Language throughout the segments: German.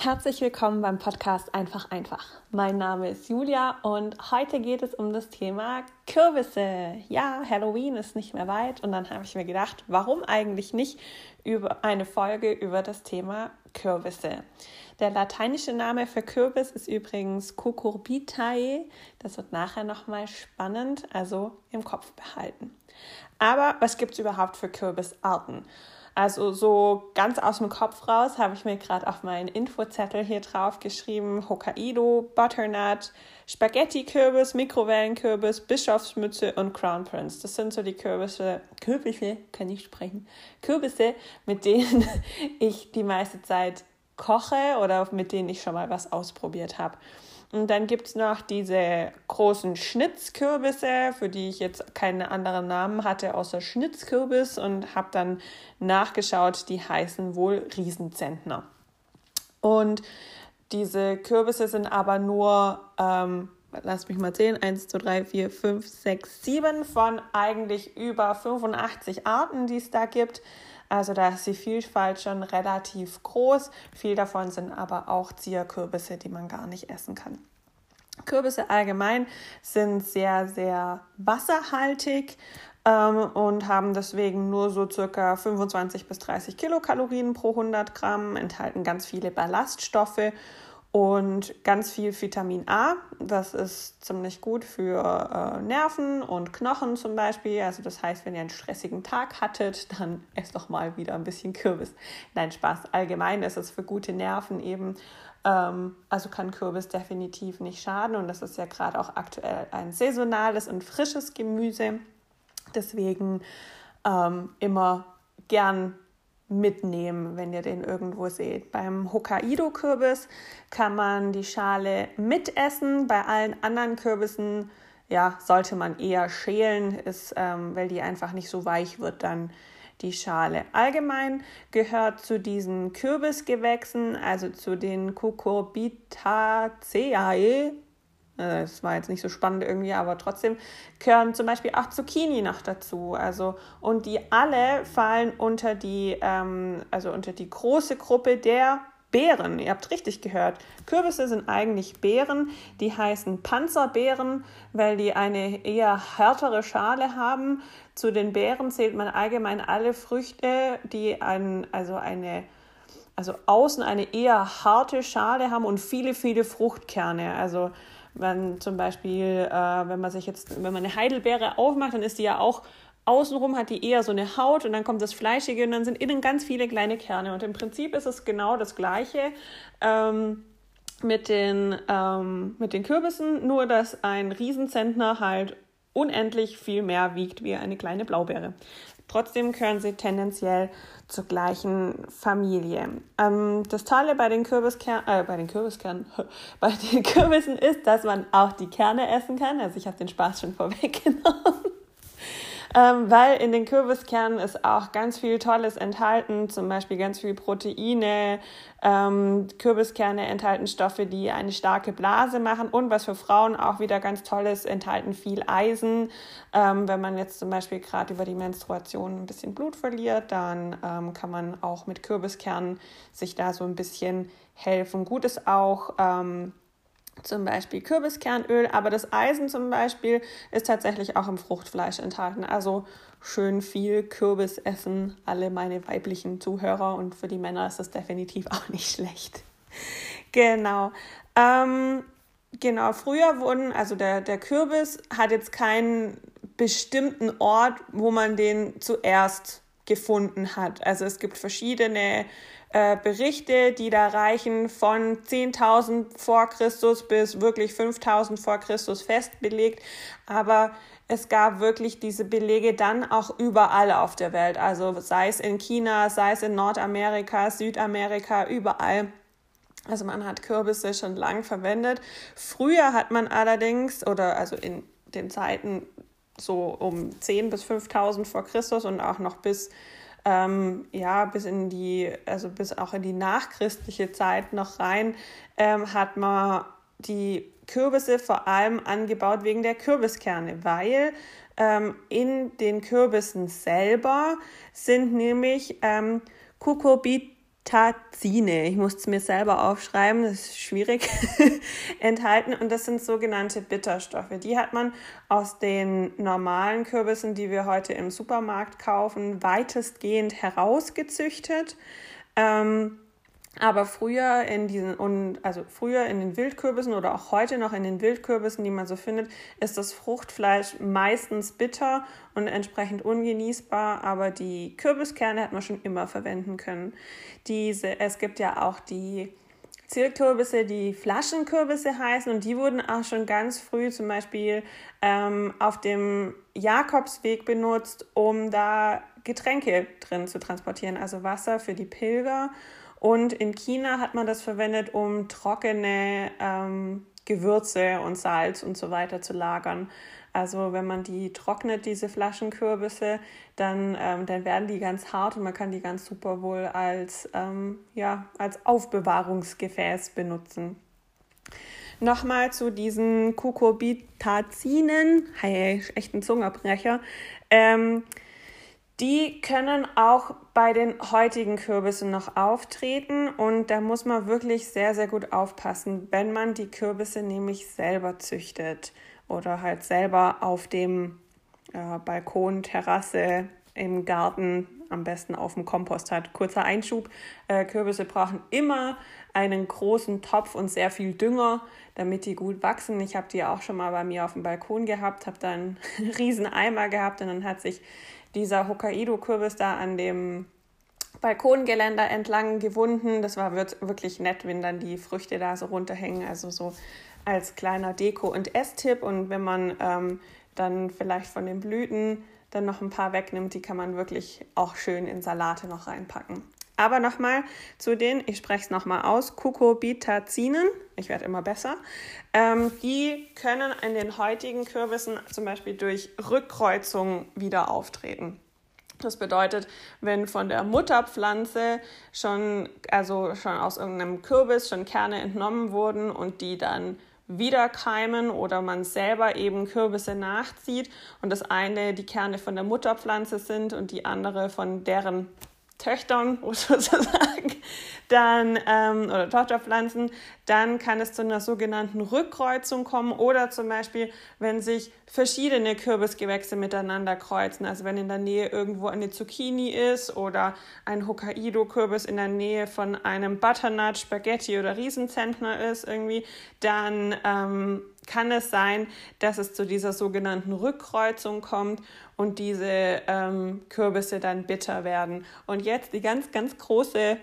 Herzlich willkommen beim Podcast Einfach einfach. Mein Name ist Julia und heute geht es um das Thema Kürbisse. Ja, Halloween ist nicht mehr weit und dann habe ich mir gedacht, warum eigentlich nicht über eine Folge über das Thema Kürbisse. Der lateinische Name für Kürbis ist übrigens Cucurbitae. Das wird nachher nochmal spannend, also im Kopf behalten. Aber was gibt es überhaupt für Kürbisarten? Also so ganz aus dem Kopf raus habe ich mir gerade auf meinen Infozettel hier drauf geschrieben: Hokkaido, Butternut, Spaghetti-Kürbis, Mikrowellenkürbis, Bischofsmütze und Crown Prince. Das sind so die Kürbisse, Kürbisse, kann ich sprechen, Kürbisse, mit denen ich die meiste Zeit koche oder mit denen ich schon mal was ausprobiert habe. Und dann gibt es noch diese großen Schnitzkürbisse, für die ich jetzt keine anderen Namen hatte außer Schnitzkürbis und habe dann nachgeschaut, die heißen wohl Riesenzentner. Und diese Kürbisse sind aber nur, ähm, lass mich mal sehen, 1, 2, 3, 4, 5, 6, 7 von eigentlich über 85 Arten, die es da gibt. Also da ist die Vielfalt schon relativ groß. Viel davon sind aber auch Zierkürbisse, die man gar nicht essen kann. Kürbisse allgemein sind sehr, sehr wasserhaltig ähm, und haben deswegen nur so circa 25 bis 30 Kilokalorien pro 100 Gramm, enthalten ganz viele Ballaststoffe und ganz viel Vitamin A. Das ist ziemlich gut für äh, Nerven und Knochen zum Beispiel. Also das heißt, wenn ihr einen stressigen Tag hattet, dann esst doch mal wieder ein bisschen Kürbis. Nein, Spaß. Allgemein ist es für gute Nerven eben. Ähm, also kann Kürbis definitiv nicht schaden. Und das ist ja gerade auch aktuell ein saisonales und frisches Gemüse. Deswegen ähm, immer gern mitnehmen, wenn ihr den irgendwo seht. Beim Hokkaido-Kürbis kann man die Schale mitessen. Bei allen anderen Kürbissen ja, sollte man eher schälen, ist, ähm, weil die einfach nicht so weich wird dann die Schale. Allgemein gehört zu diesen Kürbisgewächsen, also zu den Cucurbitaceae, äh, das war jetzt nicht so spannend irgendwie, aber trotzdem gehören zum Beispiel auch Zucchini noch dazu. Also, und die alle fallen unter die, ähm, also unter die große Gruppe der Beeren. Ihr habt richtig gehört. Kürbisse sind eigentlich Beeren, die heißen Panzerbeeren, weil die eine eher härtere Schale haben. Zu den Beeren zählt man allgemein alle Früchte, die ein, also eine also außen eine eher harte Schale haben und viele, viele Fruchtkerne. Also wenn zum Beispiel, äh, wenn man sich jetzt, wenn man eine Heidelbeere aufmacht, dann ist die ja auch außenrum hat die eher so eine Haut und dann kommt das Fleischige und dann sind innen ganz viele kleine Kerne. Und im Prinzip ist es genau das Gleiche ähm, mit, den, ähm, mit den Kürbissen, nur dass ein Riesenzentner halt unendlich viel mehr wiegt wie eine kleine Blaubeere. Trotzdem gehören sie tendenziell zur gleichen Familie. Ähm, das Tolle bei den Kürbiskernen, äh, bei den Kürbiskernen, bei den Kürbissen ist, dass man auch die Kerne essen kann. Also ich habe den Spaß schon vorweggenommen ähm, weil in den Kürbiskernen ist auch ganz viel Tolles enthalten, zum Beispiel ganz viel Proteine. Ähm, Kürbiskerne enthalten Stoffe, die eine starke Blase machen und was für Frauen auch wieder ganz toll ist, enthalten viel Eisen. Ähm, wenn man jetzt zum Beispiel gerade über die Menstruation ein bisschen Blut verliert, dann ähm, kann man auch mit Kürbiskernen sich da so ein bisschen helfen. Gut ist auch, ähm, zum Beispiel Kürbiskernöl, aber das Eisen zum Beispiel ist tatsächlich auch im Fruchtfleisch enthalten. Also schön viel Kürbis essen, alle meine weiblichen Zuhörer und für die Männer ist das definitiv auch nicht schlecht. Genau. Ähm, genau, früher wurden, also der, der Kürbis hat jetzt keinen bestimmten Ort, wo man den zuerst gefunden hat. Also es gibt verschiedene äh, Berichte, die da reichen von 10.000 vor Christus bis wirklich 5.000 vor Christus festbelegt. Aber es gab wirklich diese Belege dann auch überall auf der Welt. Also sei es in China, sei es in Nordamerika, Südamerika, überall. Also man hat Kürbisse schon lang verwendet. Früher hat man allerdings, oder also in den Zeiten so um 10 bis 5000 vor Christus und auch noch bis ähm, ja, bis in die, also bis auch in die nachchristliche Zeit noch rein, ähm, hat man die Kürbisse vor allem angebaut wegen der Kürbiskerne, weil ähm, in den Kürbissen selber sind nämlich ähm, Cucurbit Bitterzine. Ich muss es mir selber aufschreiben, das ist schwierig, enthalten. Und das sind sogenannte Bitterstoffe. Die hat man aus den normalen Kürbissen, die wir heute im Supermarkt kaufen, weitestgehend herausgezüchtet. Ähm, aber früher in diesen und also früher in den Wildkürbissen oder auch heute noch in den Wildkürbissen, die man so findet, ist das Fruchtfleisch meistens bitter und entsprechend ungenießbar, aber die Kürbiskerne hat man schon immer verwenden können. Diese, es gibt ja auch die Zierkürbisse, die Flaschenkürbisse heißen. Und die wurden auch schon ganz früh zum Beispiel ähm, auf dem Jakobsweg benutzt, um da Getränke drin zu transportieren, also Wasser für die Pilger und in China hat man das verwendet, um trockene ähm, Gewürze und Salz und so weiter zu lagern. Also wenn man die trocknet, diese Flaschenkürbisse, dann, ähm, dann werden die ganz hart und man kann die ganz super wohl als, ähm, ja, als Aufbewahrungsgefäß benutzen. Nochmal zu diesen Cucurbitazinen, hey, echt ein Zungerbrecher. Ähm, die können auch bei den heutigen Kürbissen noch auftreten und da muss man wirklich sehr, sehr gut aufpassen, wenn man die Kürbisse nämlich selber züchtet oder halt selber auf dem äh, Balkon, Terrasse, im Garten, am besten auf dem Kompost hat. Kurzer Einschub, äh, Kürbisse brauchen immer einen großen Topf und sehr viel Dünger, damit die gut wachsen. Ich habe die auch schon mal bei mir auf dem Balkon gehabt, habe da einen riesen Eimer gehabt und dann hat sich dieser Hokkaido-Kürbis da an dem Balkongeländer entlang gewunden. Das war wirklich nett, wenn dann die Früchte da so runterhängen. Also so als kleiner Deko- und Esstipp. Und wenn man ähm, dann vielleicht von den Blüten dann noch ein paar wegnimmt, die kann man wirklich auch schön in Salate noch reinpacken. Aber nochmal zu den, ich spreche es nochmal aus, Cucurbitazinen, ich werde immer besser, ähm, die können in den heutigen Kürbissen zum Beispiel durch Rückkreuzung wieder auftreten. Das bedeutet, wenn von der Mutterpflanze schon, also schon aus irgendeinem Kürbis schon Kerne entnommen wurden und die dann wieder keimen oder man selber eben Kürbisse nachzieht und das eine die Kerne von der Mutterpflanze sind und die andere von deren Töchtern sozusagen, dann ähm, oder Tochterpflanzen, dann kann es zu einer sogenannten Rückkreuzung kommen oder zum Beispiel, wenn sich verschiedene Kürbisgewächse miteinander kreuzen. Also wenn in der Nähe irgendwo eine Zucchini ist oder ein Hokkaido-Kürbis in der Nähe von einem Butternut, Spaghetti oder Riesenzentner ist irgendwie, dann ähm, kann es sein, dass es zu dieser sogenannten Rückkreuzung kommt und diese ähm, Kürbisse dann bitter werden. Und jetzt die ganz, ganz große,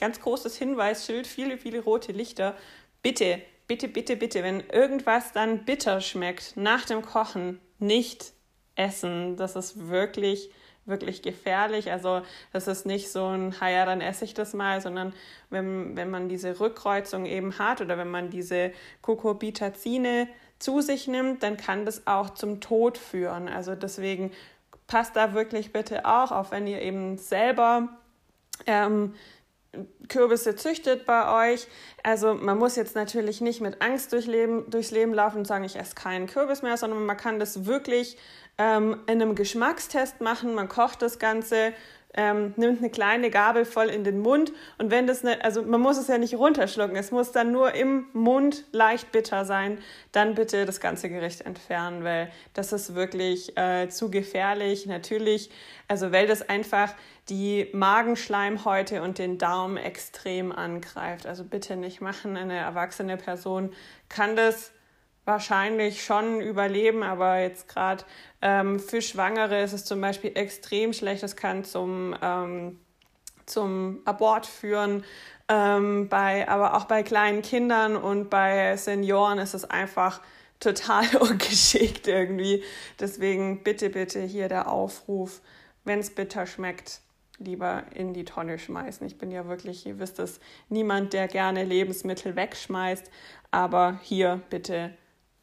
ganz großes Hinweisschild, viele, viele rote Lichter. Bitte, bitte, bitte, bitte, wenn irgendwas dann bitter schmeckt nach dem Kochen, nicht essen. Das ist wirklich wirklich gefährlich. Also das ist nicht so ein, ja, dann esse ich das mal, sondern wenn, wenn man diese Rückkreuzung eben hat oder wenn man diese Cucurbitazine zu sich nimmt, dann kann das auch zum Tod führen. Also deswegen passt da wirklich bitte auch auf, wenn ihr eben selber ähm, Kürbisse züchtet bei euch. Also man muss jetzt natürlich nicht mit Angst durch Leben, durchs Leben laufen und sagen, ich esse keinen Kürbis mehr, sondern man kann das wirklich ähm, in einem Geschmackstest machen. Man kocht das Ganze, ähm, nimmt eine kleine Gabel voll in den Mund und wenn das nicht, also man muss es ja nicht runterschlucken, es muss dann nur im Mund leicht bitter sein, dann bitte das ganze Gericht entfernen, weil das ist wirklich äh, zu gefährlich. Natürlich, also weil das einfach die Magenschleimhäute und den Darm extrem angreift. Also bitte nicht machen. Eine erwachsene Person kann das wahrscheinlich schon überleben, aber jetzt gerade ähm, für Schwangere ist es zum Beispiel extrem schlecht. Das kann zum, ähm, zum Abort führen. Ähm, bei, aber auch bei kleinen Kindern und bei Senioren ist es einfach total ungeschickt irgendwie. Deswegen bitte, bitte hier der Aufruf, wenn es bitter schmeckt, lieber in die Tonne schmeißen. Ich bin ja wirklich, ihr wisst es, niemand, der gerne Lebensmittel wegschmeißt, aber hier bitte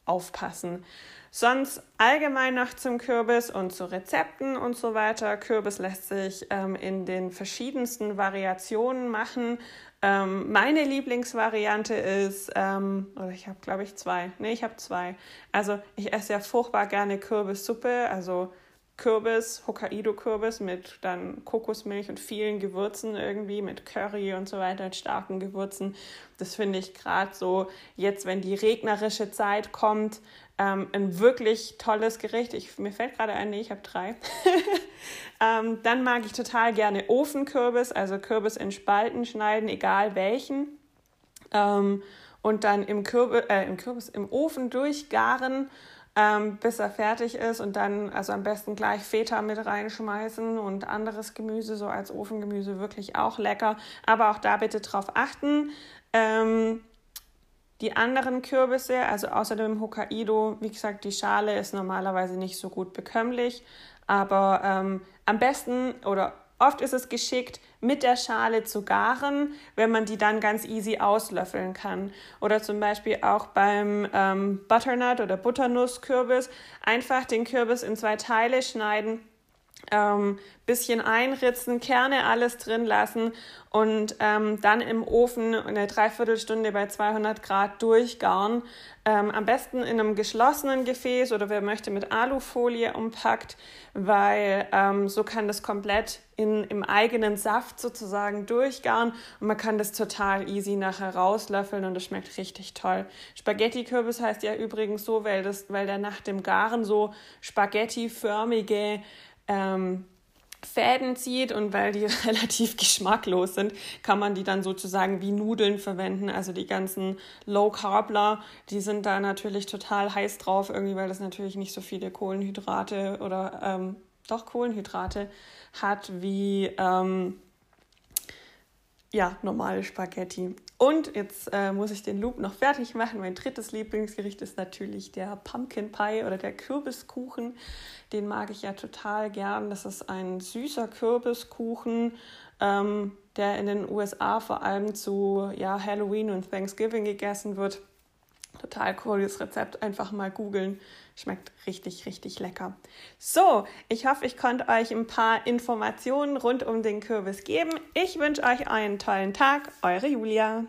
aufpassen. Sonst allgemein noch zum Kürbis und zu Rezepten und so weiter. Kürbis lässt sich ähm, in den verschiedensten Variationen machen. Ähm, meine Lieblingsvariante ist, ähm, oder ich habe glaube ich zwei. Nee, ich habe zwei. Also ich esse ja furchtbar gerne Kürbissuppe, also Kürbis, Hokkaido-Kürbis mit dann Kokosmilch und vielen Gewürzen irgendwie, mit Curry und so weiter, mit starken Gewürzen. Das finde ich gerade so, jetzt wenn die regnerische Zeit kommt, ähm, ein wirklich tolles Gericht. Ich, mir fällt gerade ein, nee, ich habe drei. ähm, dann mag ich total gerne Ofenkürbis, also Kürbis in Spalten schneiden, egal welchen. Ähm, und dann im, Kürbis, äh, im Kürbis im Ofen durchgaren ähm, bis er fertig ist und dann also am besten gleich Feta mit reinschmeißen und anderes Gemüse, so als Ofengemüse, wirklich auch lecker. Aber auch da bitte drauf achten. Ähm, die anderen Kürbisse, also außer dem Hokkaido, wie gesagt, die Schale ist normalerweise nicht so gut bekömmlich, aber ähm, am besten oder Oft ist es geschickt, mit der Schale zu garen, wenn man die dann ganz easy auslöffeln kann. Oder zum Beispiel auch beim ähm, Butternut oder Butternusskürbis einfach den Kürbis in zwei Teile schneiden ähm, bisschen einritzen, Kerne alles drin lassen und ähm, dann im Ofen eine Dreiviertelstunde bei 200 Grad durchgaren. Ähm, am besten in einem geschlossenen Gefäß oder wer möchte mit Alufolie umpackt, weil ähm, so kann das komplett in, im eigenen Saft sozusagen durchgaren und man kann das total easy nachher rauslöffeln und das schmeckt richtig toll. Spaghetti-Kürbis heißt ja übrigens so, weil, das, weil der nach dem Garen so spaghettiförmige ähm, Fäden zieht und weil die relativ geschmacklos sind, kann man die dann sozusagen wie Nudeln verwenden. Also die ganzen Low Carbler, die sind da natürlich total heiß drauf, irgendwie, weil das natürlich nicht so viele Kohlenhydrate oder ähm, doch Kohlenhydrate hat wie ähm, ja, normale Spaghetti. Und jetzt äh, muss ich den Loop noch fertig machen. Mein drittes Lieblingsgericht ist natürlich der Pumpkin Pie oder der Kürbiskuchen. Den mag ich ja total gern. Das ist ein süßer Kürbiskuchen, ähm, der in den USA vor allem zu ja, Halloween und Thanksgiving gegessen wird. Total cooles Rezept. Einfach mal googeln. Schmeckt richtig, richtig lecker. So, ich hoffe, ich konnte euch ein paar Informationen rund um den Kürbis geben. Ich wünsche euch einen tollen Tag. Eure Julia.